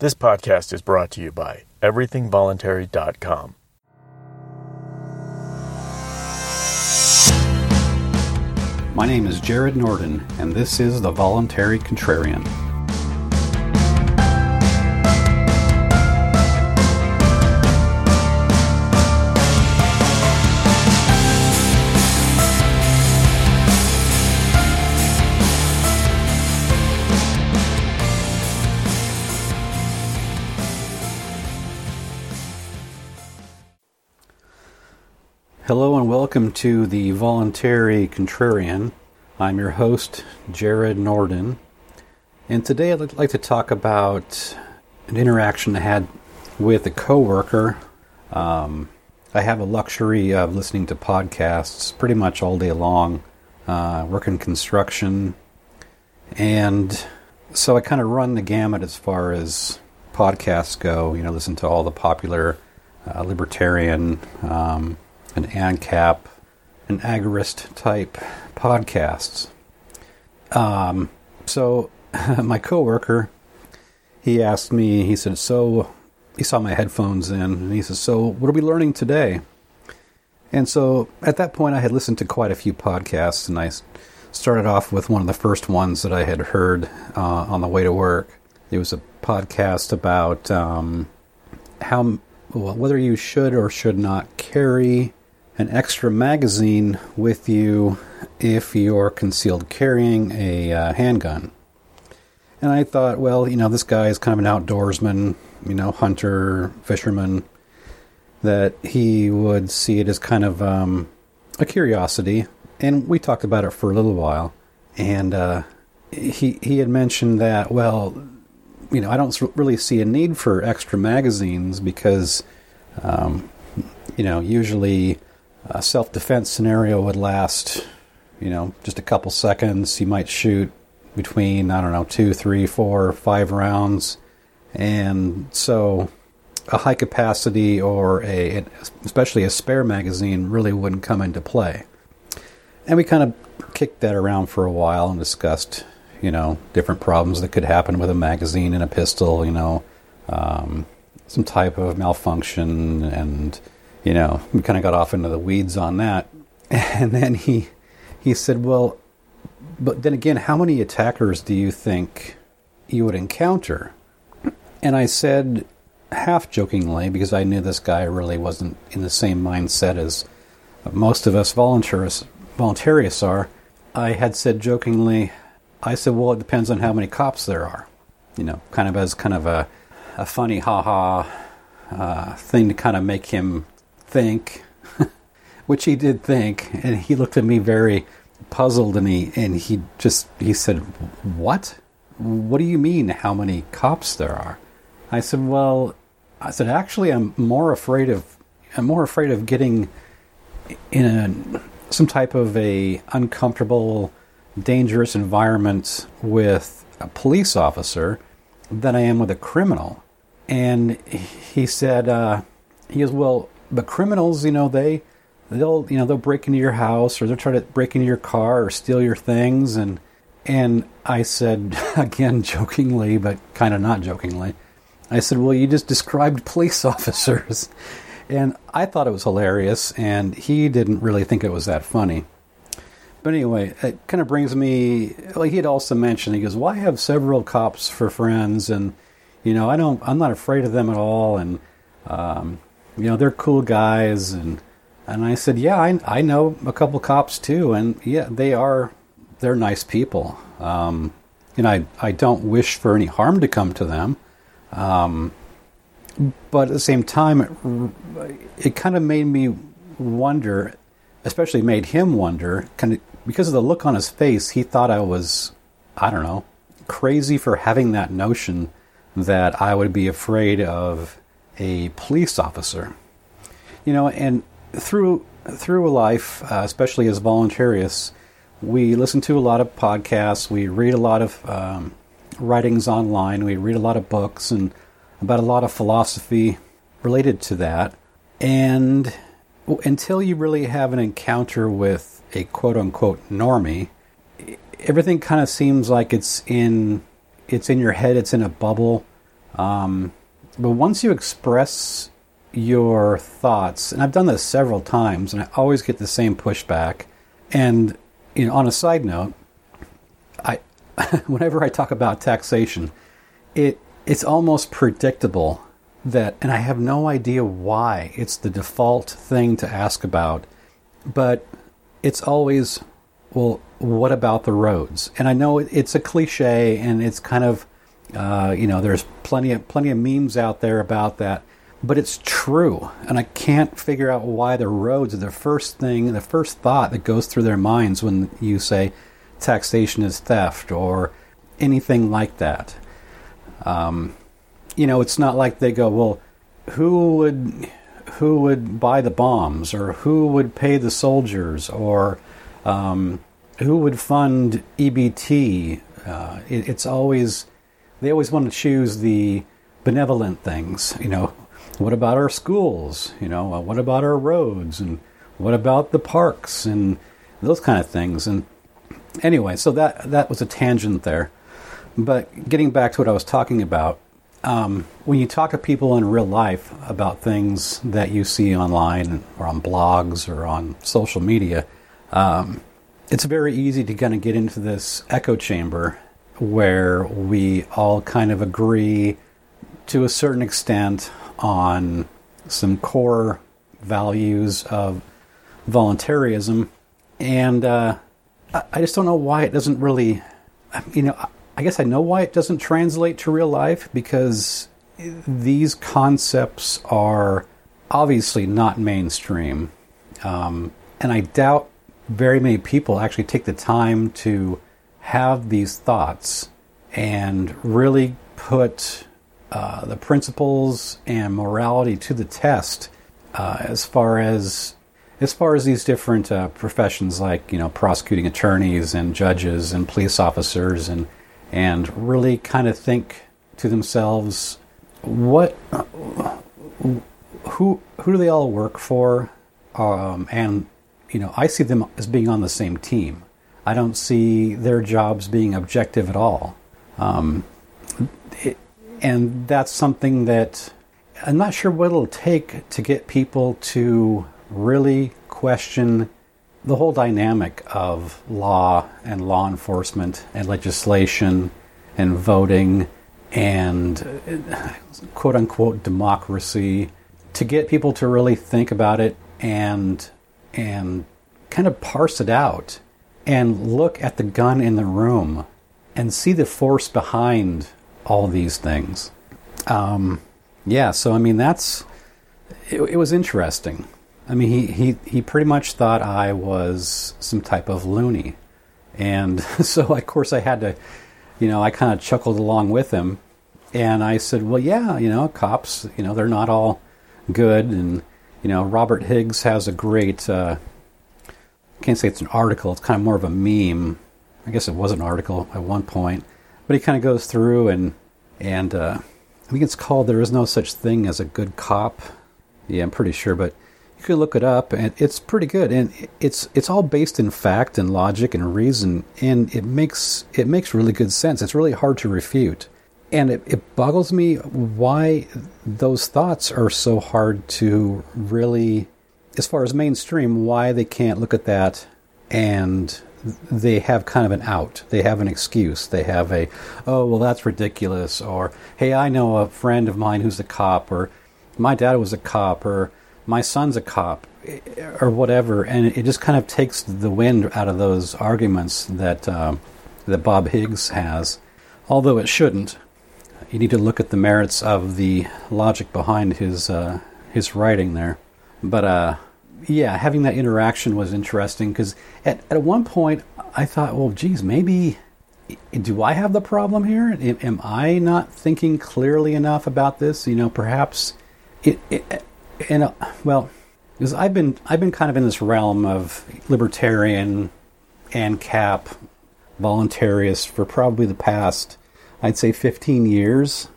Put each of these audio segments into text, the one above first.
This podcast is brought to you by everythingvoluntary.com. My name is Jared Nordin, and this is The Voluntary Contrarian. Hello and welcome to the Voluntary Contrarian. I'm your host, Jared Nordin. And today I'd like to talk about an interaction I had with a coworker. Um, I have a luxury of listening to podcasts pretty much all day long, uh, work in construction, and so I kind of run the gamut as far as podcasts go. You know, listen to all the popular uh, libertarian um, and ANCAP an agorist type podcasts. Um, so my coworker, he asked me. He said, "So." He saw my headphones in, and he says, "So, what are we learning today?" And so, at that point, I had listened to quite a few podcasts, and I started off with one of the first ones that I had heard uh, on the way to work. It was a podcast about um, how well, whether you should or should not carry an extra magazine with you if you're concealed carrying a uh, handgun. And I thought, well, you know, this guy is kind of an outdoorsman, you know, hunter, fisherman, that he would see it as kind of um, a curiosity. And we talked about it for a little while. And uh, he, he had mentioned that, well, you know, I don't really see a need for extra magazines because, um, you know, usually a self defense scenario would last, you know, just a couple seconds. You might shoot between, I don't know, two, three, four, five rounds. And so a high capacity or a, especially a spare magazine, really wouldn't come into play. And we kind of kicked that around for a while and discussed, you know, different problems that could happen with a magazine and a pistol, you know, um, some type of malfunction and you know, we kind of got off into the weeds on that. And then he he said, "Well, but then again, how many attackers do you think you would encounter?" And I said, half jokingly, because I knew this guy really wasn't in the same mindset as most of us voluntarists, voluntarists are. I had said jokingly, I said, "Well, it depends on how many cops there are." You know, kind of as kind of a a funny ha ha uh, thing to kind of make him think, which he did think, and he looked at me very puzzled, and he and he just he said, "What? What do you mean? How many cops there are?" I said, "Well, I said actually, I'm more afraid of I'm more afraid of getting in a some type of a uncomfortable, dangerous environment with a police officer than I am with a criminal." And he said, uh, "He goes, well, but criminals, you know, they they'll you know they'll break into your house or they'll try to break into your car or steal your things. And and I said again jokingly but kind of not jokingly I said well you just described police officers. And I thought it was hilarious and he didn't really think it was that funny. But anyway it kind of brings me like he had also mentioned he goes well I have several cops for friends and you know I don't I'm not afraid of them at all. And um, you know, they're cool guys. And, and I said, yeah, I, I know a couple cops too. And yeah, they are, they're nice people. Um, and I, I don't wish for any harm to come to them. Um, but at the same time, it, it kind of made me wonder, especially made him wonder, kind of because of the look on his face, he thought I was, I don't know, crazy for having that notion that I would be afraid of a police officer. You know, and through through a life, uh, especially as voluntarists, we listen to a lot of podcasts, we read a lot of um, writings online, we read a lot of books and about a lot of philosophy related to that. And until you really have an encounter with a quote unquote normie, everything kind of seems like it's in it's in your head, it's in a bubble Um, but once you express your thoughts, and I've done this several times, and I always get the same pushback. And you know, on a side note, I whenever I talk about taxation, it it's almost predictable that, and I have no idea why it's the default thing to ask about, but it's always, well, what about the roads? And I know it's a cliche, and it's kind of, uh, you know, there's plenty of plenty of memes out there about that, but it's true, and I can't figure out why the roads are the first thing, the first thought that goes through their minds when you say taxation is theft or anything like that. Um, you know, it's not like they go, well, who would who would buy the bombs, or who would pay the soldiers, or um, who would fund EBT? Uh, it, it's always they always want to choose the benevolent things. You know, what about our schools? You know, uh, what about our roads, and what about the parks, and those kind of things. And anyway, so that that was a tangent there. But getting back to what I was talking about, um, when you talk to people in real life about things that you see online or on blogs or on social media, um, it's very easy to kind of get into this echo chamber where we all kind of agree to a certain extent on some core values of voluntarism. And uh, I just don't know why it doesn't really, you know, I guess I know why it doesn't translate to real life because these concepts are obviously not mainstream. Um, and I doubt very many people actually take the time to have these thoughts and really put uh, the principles and morality to the test uh, as far as as far as these different uh, professions like you know prosecuting attorneys and judges and police officers and and really kind of think to themselves, what, who, who do they all work for? Um, and you know, I see them as being on the same team. I don't see their jobs being objective at all. Um, it, and that's something that I'm not sure what it'll take to get people to really question the whole dynamic of law and law enforcement and legislation and voting and uh, quote unquote democracy to get people to really think about it and and kind of parse it out and look at the gun in the room and see the force behind all these things. Um, yeah, so I mean that's it, it was interesting. I mean, he, he, he pretty much thought I was some type of loony. And so, of course, I had to, you know, I kind of chuckled along with him. And I said, well, yeah, you know, cops, you know, they're not all good. And, you know, Robert Higgs has a great, uh, Can't say it's an article, it's kind of more of a meme. I guess it was an article at one point. But he kind of goes through and, and uh, I think it's called There Is No Such Thing as a Good Cop. Yeah, I'm pretty sure. But you can look it up, and it's pretty good. And it's it's all based in fact and logic and reason, and it makes it makes really good sense. It's really hard to refute, and it, it boggles me why those thoughts are so hard to really, as far as mainstream, why they can't look at that and they have kind of an out. They have an excuse. They have a, oh, well, that's ridiculous. Or, hey, I know a friend of mine who's a cop. Or, my dad was a cop. Or, my son's a cop or whatever, and it just kind of takes the wind out of those arguments that uh, that Bob Higgs has, although it shouldn't. You need to look at the merits of the logic behind his uh, his writing there. But uh, yeah, having that interaction was interesting because at at one point I thought, well, geez, maybe do I have the problem here? Am I not thinking clearly enough about this? You know, perhaps it, it and uh, well, because I've been I've been kind of in this realm of libertarian, ANCAP voluntarist for probably the past I'd say 15 years,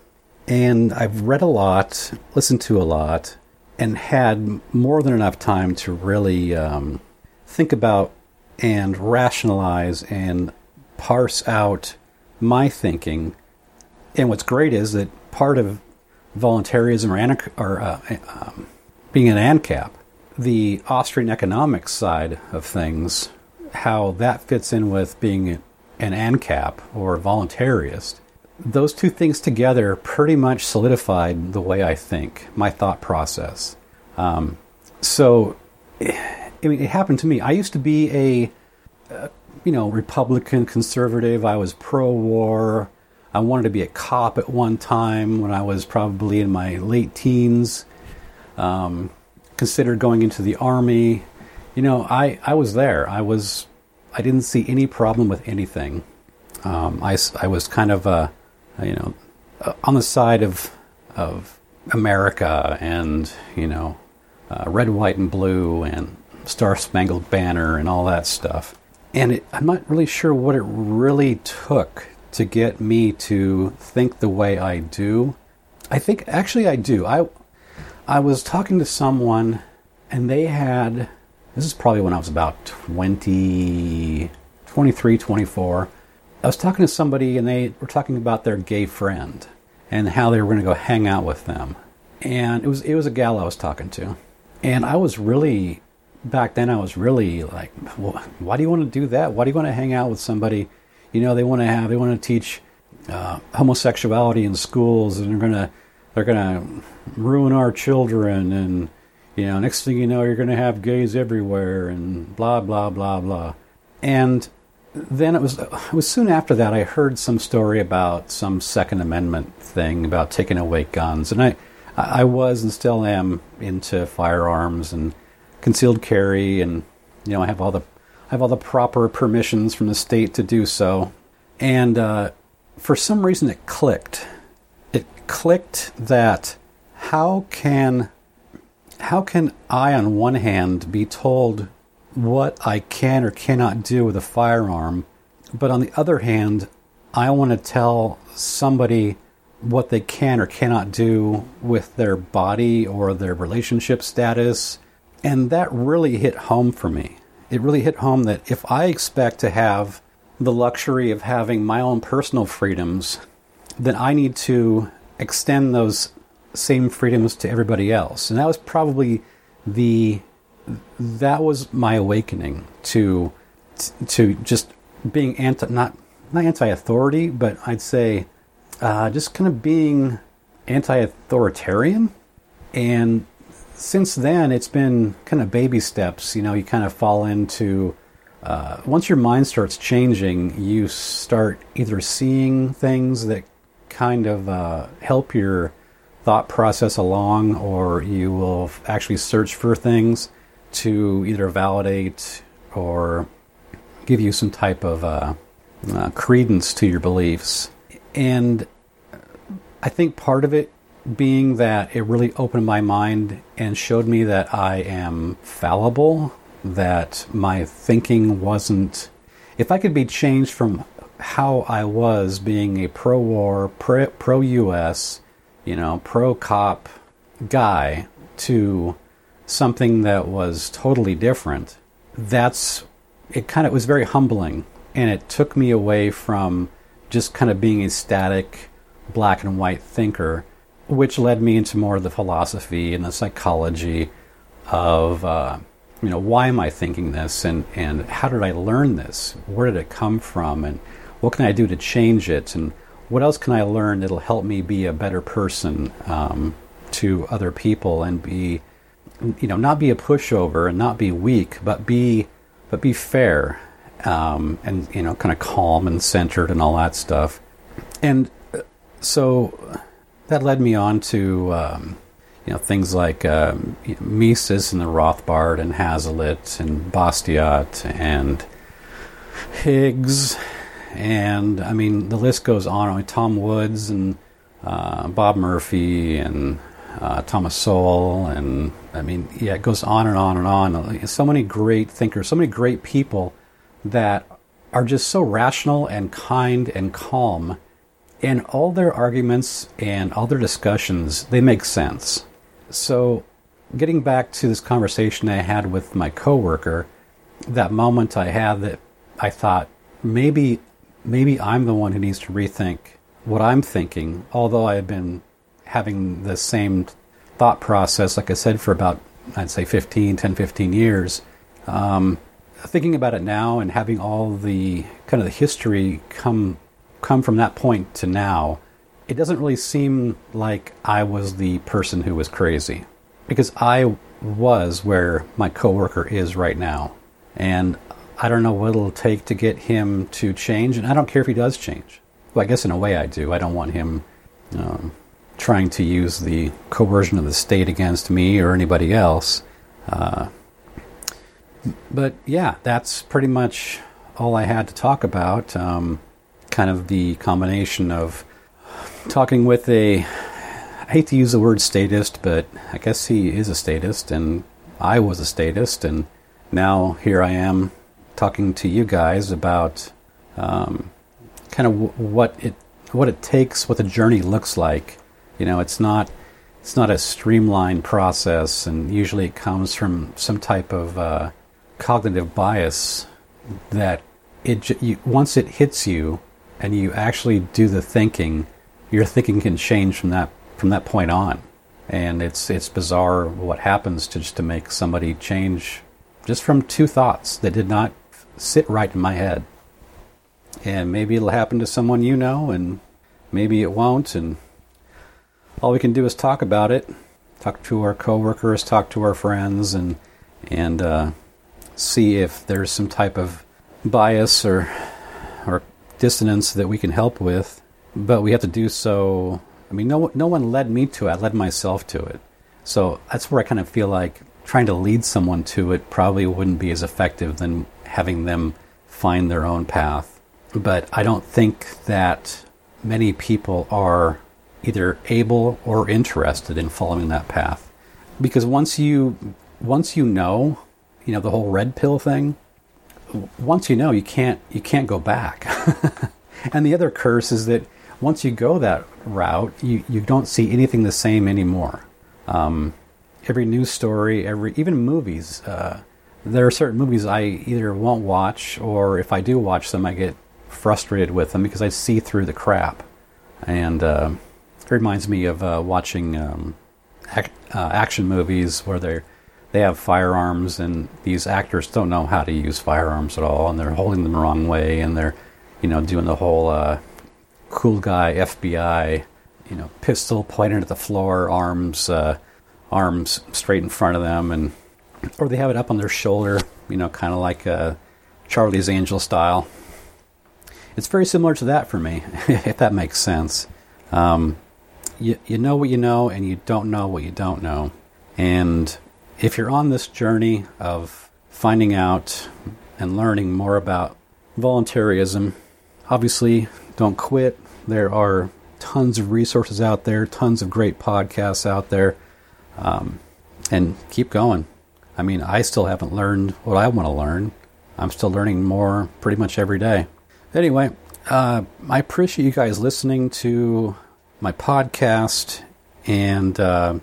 and I've read a lot, listened to a lot, and had more than enough time to really um, think about and rationalize and parse out my thinking. And what's great is that part of voluntarism or, an, or uh, um, being an ANCAP, the Austrian economics side of things, how that fits in with being an ANCAP or voluntarist, those two things together pretty much solidified the way I think, my thought process. Um, so, I mean, it happened to me. I used to be a, you know, Republican conservative. I was pro-war. I wanted to be a cop at one time when I was probably in my late teens. Um, considered going into the army. You know, I, I was there. I was I didn't see any problem with anything. Um, I, I was kind of a, you know uh, on the side of of America and you know uh, red, white, and blue and Star Spangled Banner and all that stuff. And it, I'm not really sure what it really took to get me to think the way I do. I think actually I do. I I was talking to someone and they had this is probably when I was about 20 23 24. I was talking to somebody and they were talking about their gay friend and how they were going to go hang out with them. And it was it was a gal I was talking to. And I was really back then I was really like well, why do you want to do that? Why do you want to hang out with somebody you know they want to have they want to teach uh, homosexuality in schools and they're going to they're going to ruin our children and you know next thing you know you're going to have gays everywhere and blah blah blah blah and then it was it was soon after that I heard some story about some Second Amendment thing about taking away guns, and I I was and still am into firearms and concealed carry, and you know I have all the I have all the proper permissions from the state to do so, and uh, for some reason it clicked. It clicked that how can how can I on one hand be told what I can or cannot do with a firearm. But on the other hand, I want to tell somebody what they can or cannot do with their body or their relationship status. And that really hit home for me. It really hit home that if I expect to have the luxury of having my own personal freedoms, then I need to extend those same freedoms to everybody else. And that was probably the that was my awakening to to just being anti not not anti-authority, but I'd say uh, just kind of being anti-authoritarian. And since then, it's been kind of baby steps. You know, you kind of fall into uh, once your mind starts changing, you start either seeing things that kind of uh, help your thought process along, or you will actually search for things to either validate or give you some type of uh, uh, credence to your beliefs. And I think part of it being that it really opened my mind and showed me that I am fallible, that my thinking wasn't. If I could be changed from how I was being a pro war, pro US, you know, pro cop guy to something that was totally different, that's it kind of was very humbling and it took me away from just kind of being a static black and white thinker, which led me into more of the philosophy and the psychology of uh, you know why am I thinking this and and how did I learn this? Where did it come from? And what can I do to change it? And what else can I learn that'll help me be a better person um, to other people and be you know, not be a pushover and not be weak, but be, but be fair, um, and you know, kind of calm and centered and all that stuff. And uh, so that led me on to, um, you know, things like um, Mises and the Rothbard and Hazlitt and Bastiat and Higgs, and I mean the list goes on. Tom Woods and uh, Bob Murphy and uh, Thomas Sowell, and I mean, yeah, it goes on and on and on. So many great thinkers, so many great people that are just so rational and kind and calm. And all their arguments and all their discussions, they make sense. So, getting back to this conversation I had with my coworker, that moment I had that I thought maybe maybe I'm the one who needs to rethink what I'm thinking, although I've been having the same thought process, like I said, for about, I'd say 15, 10, 15 years. Um, thinking about it now and having all the kind of the history come come from that point to now, it doesn't really seem like I was the person who was crazy because I was where my coworker is right now, and I don't know what it'll take to get him to change, and I don't care if he does change. Well, I guess in a way I do. I don't want him um, trying to use the coercion of the state against me or anybody else. Uh, but yeah, that's pretty much all I had to talk about. Um, kind of the combination of talking with a, I hate to use the word statist, but I guess he is a statist, and I was a statist, and now here I am talking to you guys about um, kind of w- what it what it takes, what the journey looks like. You know, it's not it's not a streamlined process, and usually it comes from some type of uh, cognitive bias that it you, once it hits you and you actually do the thinking, your thinking can change from that from that point on. And it's it's bizarre what happens to just to make somebody change just from two thoughts that did not sit right in my head. And maybe it'll happen to someone you know, and maybe it won't. And all we can do is talk about it, talk to our coworkers, talk to our friends, and and uh, see if there's some type of bias or or dissonance that we can help with. But we have to do so. I mean, no no one led me to it. I led myself to it. So that's where I kind of feel like trying to lead someone to it probably wouldn't be as effective than having them find their own path. But I don't think that many people are either able or interested in following that path. Because once you once you know you know the whole red pill thing once you know you can't you can't go back. And the other curse is that once you go that route you, you don't see anything the same anymore. Um, every news story every even movies uh, there are certain movies i either won't watch or if i do watch them i get frustrated with them because i see through the crap. And uh, it reminds me of uh, watching um, ac- uh, action movies where they're they have firearms, and these actors don't know how to use firearms at all, and they're holding them the wrong way, and they're, you know, doing the whole uh, cool guy FBI, you know, pistol pointed at the floor, arms, uh, arms straight in front of them, and or they have it up on their shoulder, you know, kind of like uh, Charlie's Angel style. It's very similar to that for me, if that makes sense. Um, you, you know what you know, and you don't know what you don't know. And if you're on this journey of finding out and learning more about voluntarism, obviously don't quit. There are tons of resources out there, tons of great podcasts out there, um, and keep going. I mean, I still haven't learned what I want to learn. I'm still learning more pretty much every day. Anyway, uh, I appreciate you guys listening to my podcast and. Uh,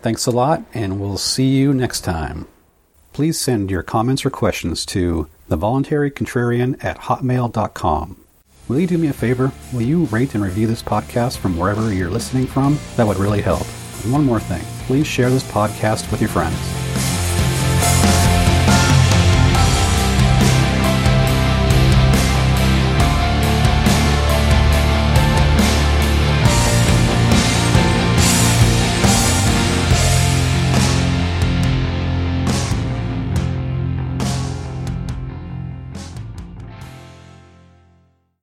Thanks a lot, and we'll see you next time. Please send your comments or questions to thevoluntarycontrarian at hotmail.com. Will you do me a favor? Will you rate and review this podcast from wherever you're listening from? That would really help. And one more thing please share this podcast with your friends.